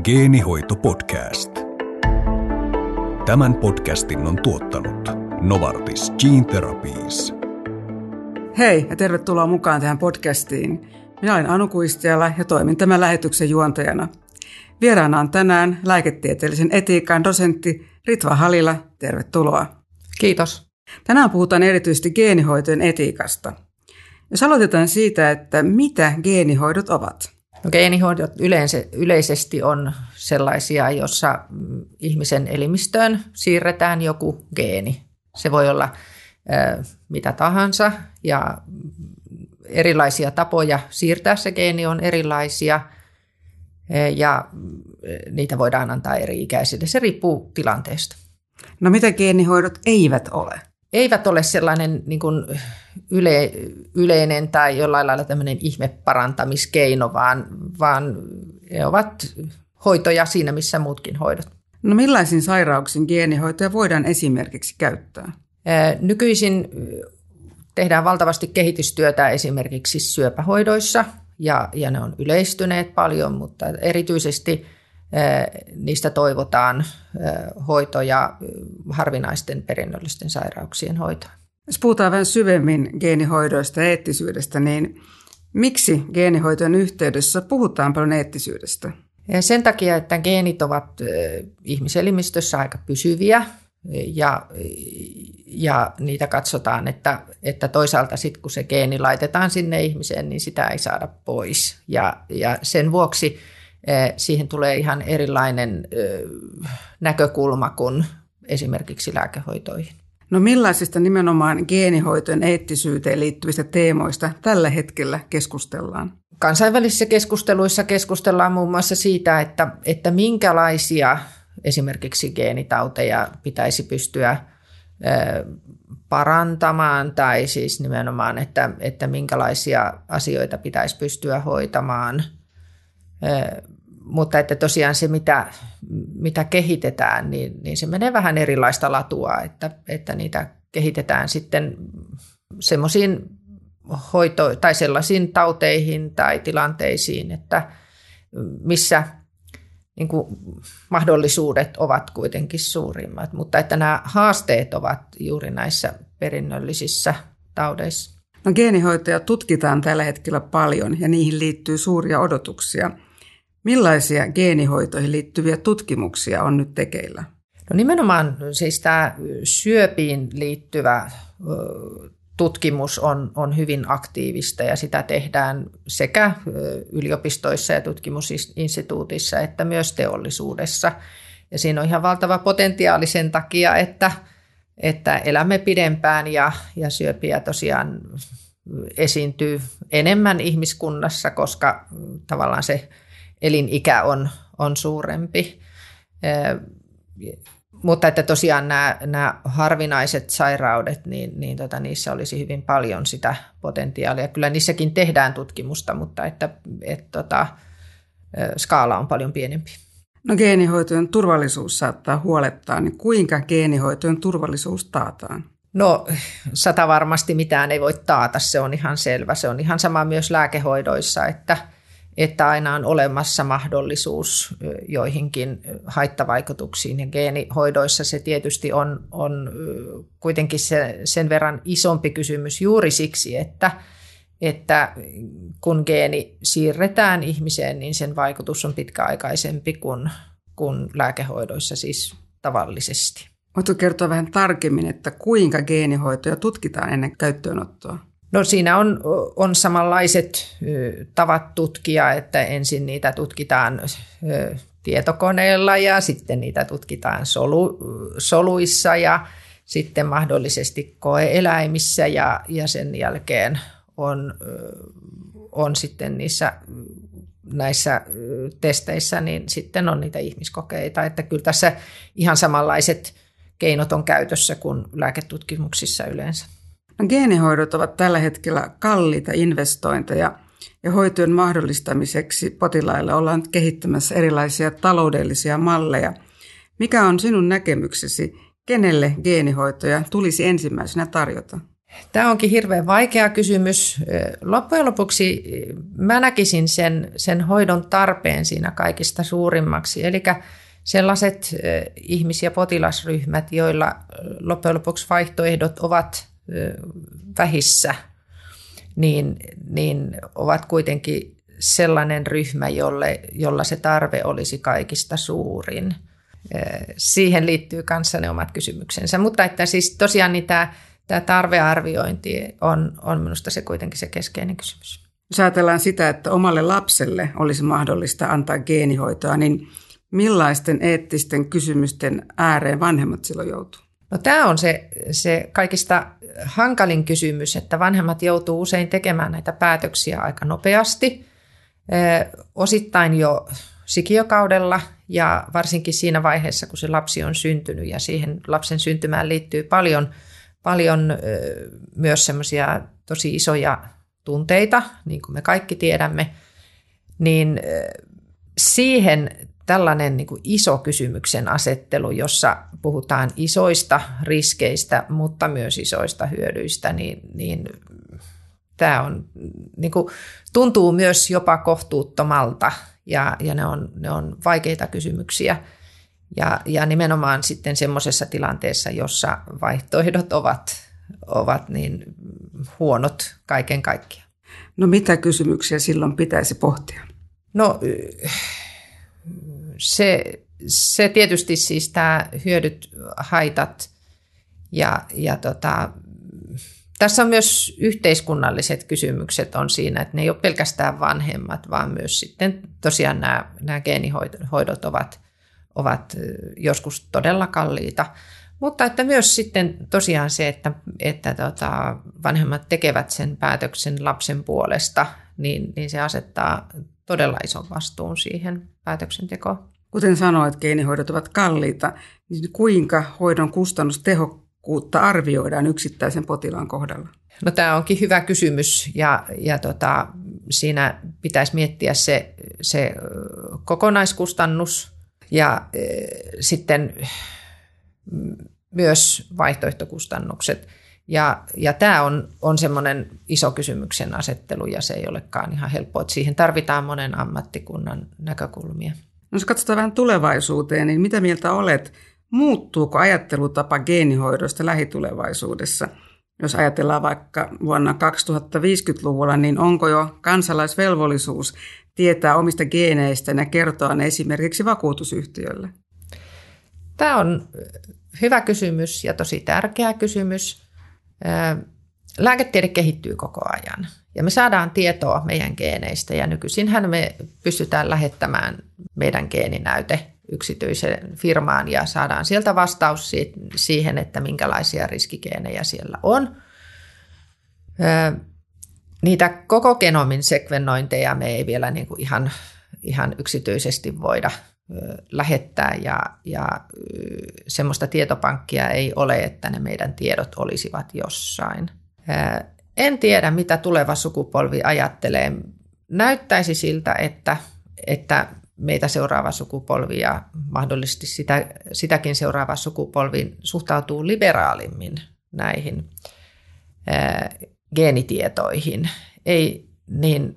Geenihoito Podcast. Tämän podcastin on tuottanut Novartis Gene Therapies. Hei ja tervetuloa mukaan tähän podcastiin. Minä olen Anu Kuistiala ja toimin tämän lähetyksen juontajana. Vieraana on tänään lääketieteellisen etiikan dosentti Ritva Halila. Tervetuloa. Kiitos. Tänään puhutaan erityisesti geenihoitojen etiikasta. Jos aloitetaan siitä, että mitä geenihoidot ovat? No, geenihoidot yleensä, yleisesti on sellaisia, jossa ihmisen elimistöön siirretään joku geeni. Se voi olla ö, mitä tahansa ja erilaisia tapoja siirtää se geeni on erilaisia ja niitä voidaan antaa eri-ikäisille. Se riippuu tilanteesta. No mitä geenihoidot eivät ole? Eivät ole sellainen niin kuin yle, yleinen tai jollain lailla tämmöinen ihmeparantamiskeino, vaan, vaan ne ovat hoitoja siinä, missä muutkin hoidot. No millaisin sairauksin geenihoitoja voidaan esimerkiksi käyttää? Nykyisin tehdään valtavasti kehitystyötä esimerkiksi syöpähoidoissa ja, ja ne on yleistyneet paljon, mutta erityisesti niistä toivotaan hoitoja harvinaisten perinnöllisten sairauksien hoitoon. Jos puhutaan vähän syvemmin geenihoidoista ja eettisyydestä, niin miksi geenihoitojen yhteydessä puhutaan paljon eettisyydestä? Ja sen takia, että geenit ovat ihmiselimistössä aika pysyviä ja, ja niitä katsotaan, että, että toisaalta sitten kun se geeni laitetaan sinne ihmiseen, niin sitä ei saada pois. Ja, ja sen vuoksi siihen tulee ihan erilainen näkökulma kuin esimerkiksi lääkehoitoihin. No millaisista nimenomaan geenihoitojen eettisyyteen liittyvistä teemoista tällä hetkellä keskustellaan? Kansainvälisissä keskusteluissa keskustellaan muun muassa siitä, että, että minkälaisia esimerkiksi geenitauteja pitäisi pystyä parantamaan tai siis nimenomaan, että, että minkälaisia asioita pitäisi pystyä hoitamaan. Mutta että tosiaan se, mitä, mitä kehitetään, niin, niin se menee vähän erilaista latua, että, että niitä kehitetään sitten semmoisiin hoito- tai sellaisiin tauteihin tai tilanteisiin, että missä niin kuin mahdollisuudet ovat kuitenkin suurimmat, mutta että nämä haasteet ovat juuri näissä perinnöllisissä taudeissa. No geenihoitoja tutkitaan tällä hetkellä paljon ja niihin liittyy suuria odotuksia. Millaisia geenihoitoihin liittyviä tutkimuksia on nyt tekeillä? No nimenomaan siis tämä syöpiin liittyvä tutkimus on, on hyvin aktiivista ja sitä tehdään sekä yliopistoissa ja tutkimusinstituutissa että myös teollisuudessa. Ja siinä on ihan valtava potentiaali sen takia, että, että elämme pidempään ja, ja syöpiä tosiaan esiintyy enemmän ihmiskunnassa, koska tavallaan se elinikä on, on suurempi. Mutta että tosiaan nämä, nämä harvinaiset sairaudet, niin, niin tota, niissä olisi hyvin paljon sitä potentiaalia. Kyllä niissäkin tehdään tutkimusta, mutta että et, tota, skaala on paljon pienempi. No geenihoitojen turvallisuus saattaa huolettaa, niin kuinka geenihoitojen turvallisuus taataan? No sata varmasti mitään ei voi taata, se on ihan selvä. Se on ihan sama myös lääkehoidoissa, että – että aina on olemassa mahdollisuus joihinkin haittavaikutuksiin. Ja geenihoidoissa se tietysti on, on kuitenkin se, sen verran isompi kysymys juuri siksi, että, että kun geeni siirretään ihmiseen, niin sen vaikutus on pitkäaikaisempi kuin, kuin lääkehoidoissa siis tavallisesti. Voitko kertoa vähän tarkemmin, että kuinka geenihoitoja tutkitaan ennen käyttöönottoa? No siinä on, on samanlaiset tavat tutkia, että ensin niitä tutkitaan tietokoneella ja sitten niitä tutkitaan solu, soluissa ja sitten mahdollisesti koeeläimissä ja, ja sen jälkeen on, on sitten niissä näissä testeissä, niin sitten on niitä ihmiskokeita. Että kyllä tässä ihan samanlaiset keinot on käytössä kuin lääketutkimuksissa yleensä. Geenihoidot ovat tällä hetkellä kalliita investointeja ja hoitojen mahdollistamiseksi potilaille ollaan kehittämässä erilaisia taloudellisia malleja. Mikä on sinun näkemyksesi, kenelle geenihoitoja tulisi ensimmäisenä tarjota? Tämä onkin hirveän vaikea kysymys. Loppujen lopuksi mä näkisin sen, sen hoidon tarpeen siinä kaikista suurimmaksi. Eli sellaiset ihmis- ja potilasryhmät, joilla loppujen lopuksi vaihtoehdot ovat vähissä, niin, niin ovat kuitenkin sellainen ryhmä, jolle, jolla se tarve olisi kaikista suurin. Siihen liittyy kanssa ne omat kysymyksensä. Mutta että siis tosiaan niin tämä, tämä tarvearviointi on, on minusta se kuitenkin se keskeinen kysymys. Jos ajatellaan sitä, että omalle lapselle olisi mahdollista antaa geenihoitoa, niin millaisten eettisten kysymysten ääreen vanhemmat silloin joutuu? No tämä on se, se kaikista hankalin kysymys, että vanhemmat joutuu usein tekemään näitä päätöksiä aika nopeasti, osittain jo sikiokaudella ja varsinkin siinä vaiheessa, kun se lapsi on syntynyt. Ja siihen lapsen syntymään liittyy paljon, paljon myös semmoisia tosi isoja tunteita, niin kuin me kaikki tiedämme, niin siihen tällainen niin kuin iso kysymyksen asettelu, jossa puhutaan isoista riskeistä, mutta myös isoista hyödyistä, niin, niin tämä on, niin kuin, tuntuu myös jopa kohtuuttomalta ja, ja ne, on, ne on vaikeita kysymyksiä. Ja, ja nimenomaan sitten semmoisessa tilanteessa, jossa vaihtoehdot ovat, ovat niin huonot kaiken kaikkiaan. No mitä kysymyksiä silloin pitäisi pohtia? No se, se tietysti siis tämä hyödyt, haitat ja, ja tota, tässä on myös yhteiskunnalliset kysymykset on siinä, että ne ei ole pelkästään vanhemmat, vaan myös sitten tosiaan nämä, nämä geenihoidot ovat, ovat joskus todella kalliita. Mutta että myös sitten tosiaan se, että, että tota, vanhemmat tekevät sen päätöksen lapsen puolesta, niin, niin se asettaa todella ison vastuun siihen päätöksentekoon. Kuten sanoit, geenihoidot ovat kalliita, niin kuinka hoidon kustannustehokkuutta arvioidaan yksittäisen potilaan kohdalla? No tämä onkin hyvä kysymys ja, ja tota, siinä pitäisi miettiä se, se kokonaiskustannus ja e, sitten myös vaihtoehtokustannukset. Ja, ja tämä on, on semmoinen iso kysymyksen asettelu ja se ei olekaan ihan helppoa. Siihen tarvitaan monen ammattikunnan näkökulmia. No jos katsotaan vähän tulevaisuuteen, niin mitä mieltä olet? Muuttuuko ajattelutapa geenihoidosta lähitulevaisuudessa? Jos ajatellaan vaikka vuonna 2050-luvulla, niin onko jo kansalaisvelvollisuus tietää omista geeneistä ja kertoa ne esimerkiksi vakuutusyhtiölle? Tämä on hyvä kysymys ja tosi tärkeä kysymys. Lääketiede kehittyy koko ajan ja me saadaan tietoa meidän geeneistä ja nykyisinhän me pystytään lähettämään meidän geeninäyte yksityiseen firmaan ja saadaan sieltä vastaus siihen, että minkälaisia riskigeenejä siellä on. Niitä koko genomin sekvennointeja me ei vielä niin kuin ihan, ihan yksityisesti voida lähettää ja, ja semmoista tietopankkia ei ole, että ne meidän tiedot olisivat jossain. En tiedä, mitä tuleva sukupolvi ajattelee. Näyttäisi siltä, että, että meitä seuraava sukupolvi ja mahdollisesti sitä, sitäkin seuraava sukupolvi suhtautuu liberaalimmin näihin geenitietoihin. Ei niin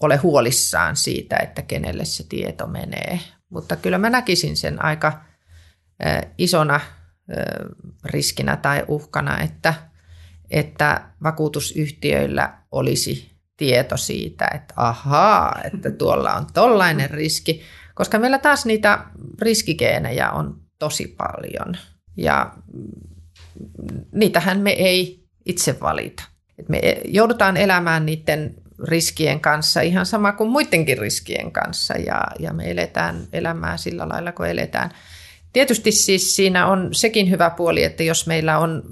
ole huolissaan siitä, että kenelle se tieto menee. Mutta kyllä mä näkisin sen aika isona riskinä tai uhkana, että – että vakuutusyhtiöillä olisi tieto siitä, että ahaa, että tuolla on tollainen riski, koska meillä taas niitä riskigeenejä on tosi paljon ja niitähän me ei itse valita. Me joudutaan elämään niiden riskien kanssa ihan sama kuin muidenkin riskien kanssa ja, ja me eletään elämää sillä lailla, kun eletään. Tietysti siis siinä on sekin hyvä puoli, että jos meillä on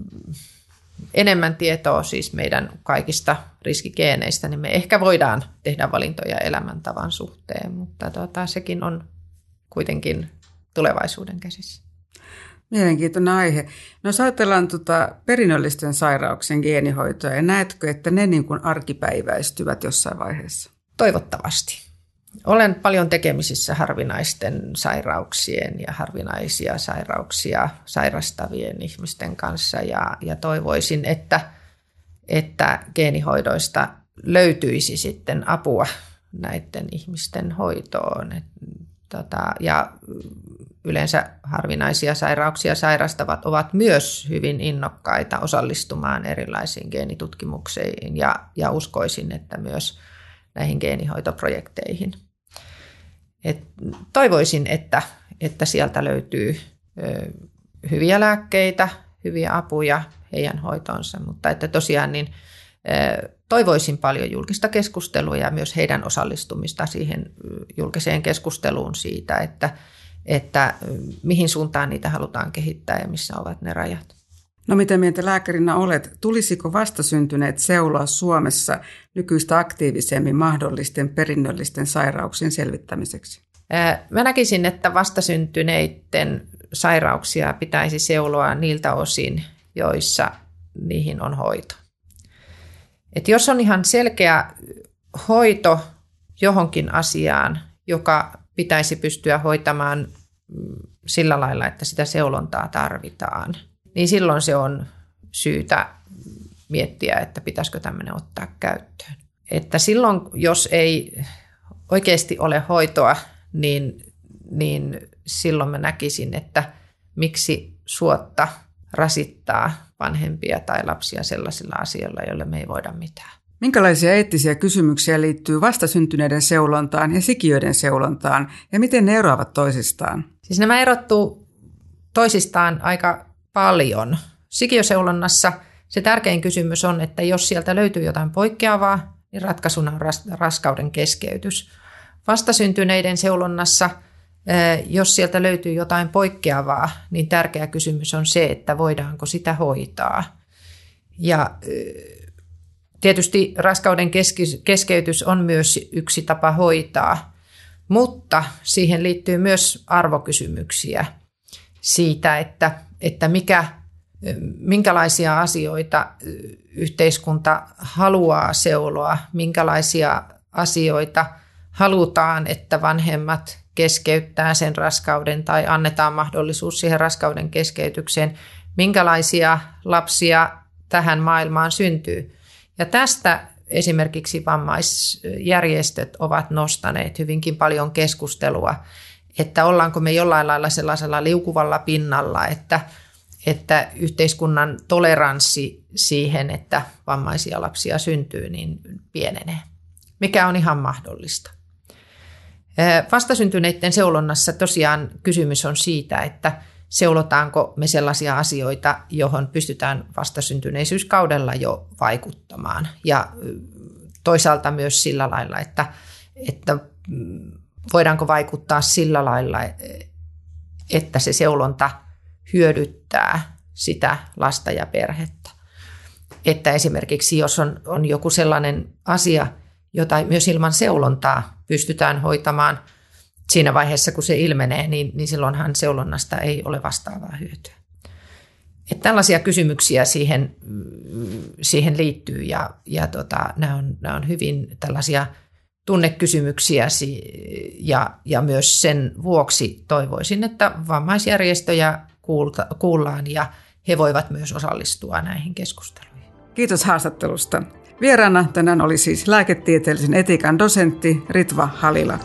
enemmän tietoa siis meidän kaikista riskigeeneistä, niin me ehkä voidaan tehdä valintoja elämäntavan suhteen, mutta tota, sekin on kuitenkin tulevaisuuden käsissä. Mielenkiintoinen aihe. No jos ajatellaan tuota perinnöllisten sairauksien geenihoitoa, ja näetkö, että ne niin kuin arkipäiväistyvät jossain vaiheessa? Toivottavasti. Olen paljon tekemisissä harvinaisten sairauksien ja harvinaisia sairauksia sairastavien ihmisten kanssa ja, ja toivoisin, että, että geenihoidoista löytyisi sitten apua näiden ihmisten hoitoon. Et, tota, ja yleensä harvinaisia sairauksia sairastavat ovat myös hyvin innokkaita osallistumaan erilaisiin geenitutkimuksiin ja, ja uskoisin, että myös näihin geenihoitoprojekteihin. Et toivoisin, että, että sieltä löytyy ö, hyviä lääkkeitä, hyviä apuja heidän hoitoonsa, mutta että tosiaan niin toivoisin paljon julkista keskustelua ja myös heidän osallistumista siihen julkiseen keskusteluun siitä, että, että mihin suuntaan niitä halutaan kehittää ja missä ovat ne rajat. No miten mieltä lääkärinä olet? Tulisiko vastasyntyneet seuloa Suomessa nykyistä aktiivisemmin mahdollisten perinnöllisten sairauksien selvittämiseksi? Mä näkisin, että vastasyntyneiden sairauksia pitäisi seuloa niiltä osin, joissa niihin on hoito. Et jos on ihan selkeä hoito johonkin asiaan, joka pitäisi pystyä hoitamaan mm, sillä lailla, että sitä seulontaa tarvitaan, niin silloin se on syytä miettiä, että pitäisikö tämmöinen ottaa käyttöön. Että silloin, jos ei oikeasti ole hoitoa, niin, niin silloin mä näkisin, että miksi suotta rasittaa vanhempia tai lapsia sellaisilla asioilla, joille me ei voida mitään. Minkälaisia eettisiä kysymyksiä liittyy vastasyntyneiden seulontaan ja sikiöiden seulontaan ja miten ne eroavat toisistaan? Siis nämä erottuu toisistaan aika paljon. Sikiöseulonnassa se tärkein kysymys on, että jos sieltä löytyy jotain poikkeavaa, niin ratkaisuna on raskauden keskeytys. Vastasyntyneiden seulonnassa – jos sieltä löytyy jotain poikkeavaa, niin tärkeä kysymys on se, että voidaanko sitä hoitaa. Ja tietysti raskauden keskeytys on myös yksi tapa hoitaa, mutta siihen liittyy myös arvokysymyksiä siitä, että, että mikä, minkälaisia asioita yhteiskunta haluaa seuloa, minkälaisia asioita halutaan, että vanhemmat keskeyttää sen raskauden tai annetaan mahdollisuus siihen raskauden keskeytykseen, minkälaisia lapsia tähän maailmaan syntyy. Ja tästä esimerkiksi vammaisjärjestöt ovat nostaneet hyvinkin paljon keskustelua, että ollaanko me jollain lailla sellaisella liukuvalla pinnalla, että, että yhteiskunnan toleranssi siihen, että vammaisia lapsia syntyy, niin pienenee, mikä on ihan mahdollista. Vastasyntyneiden seulonnassa tosiaan kysymys on siitä, että seulotaanko me sellaisia asioita, johon pystytään vastasyntyneisyys-kaudella jo vaikuttamaan. Ja toisaalta myös sillä lailla, että, että mm, voidaanko vaikuttaa sillä lailla, että se seulonta hyödyttää sitä lasta ja perhettä. Että esimerkiksi jos on, on joku sellainen asia, jota myös ilman seulontaa pystytään hoitamaan siinä vaiheessa, kun se ilmenee, niin, niin silloinhan seulonnasta ei ole vastaavaa hyötyä. Että tällaisia kysymyksiä siihen, siihen liittyy ja, ja tota, nämä, on, nämä on hyvin tällaisia tunnekysymyksiä ja, ja myös sen vuoksi toivoisin, että vammaisjärjestöjä kuulta, kuullaan ja he voivat myös osallistua näihin keskusteluihin. Kiitos haastattelusta. Vieraana tänään oli siis lääketieteellisen etiikan dosentti Ritva Halila.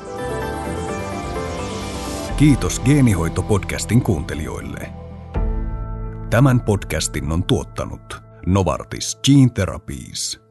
Kiitos Geenihoito-podcastin kuuntelijoille. Tämän podcastin on tuottanut Novartis Gene Therapies.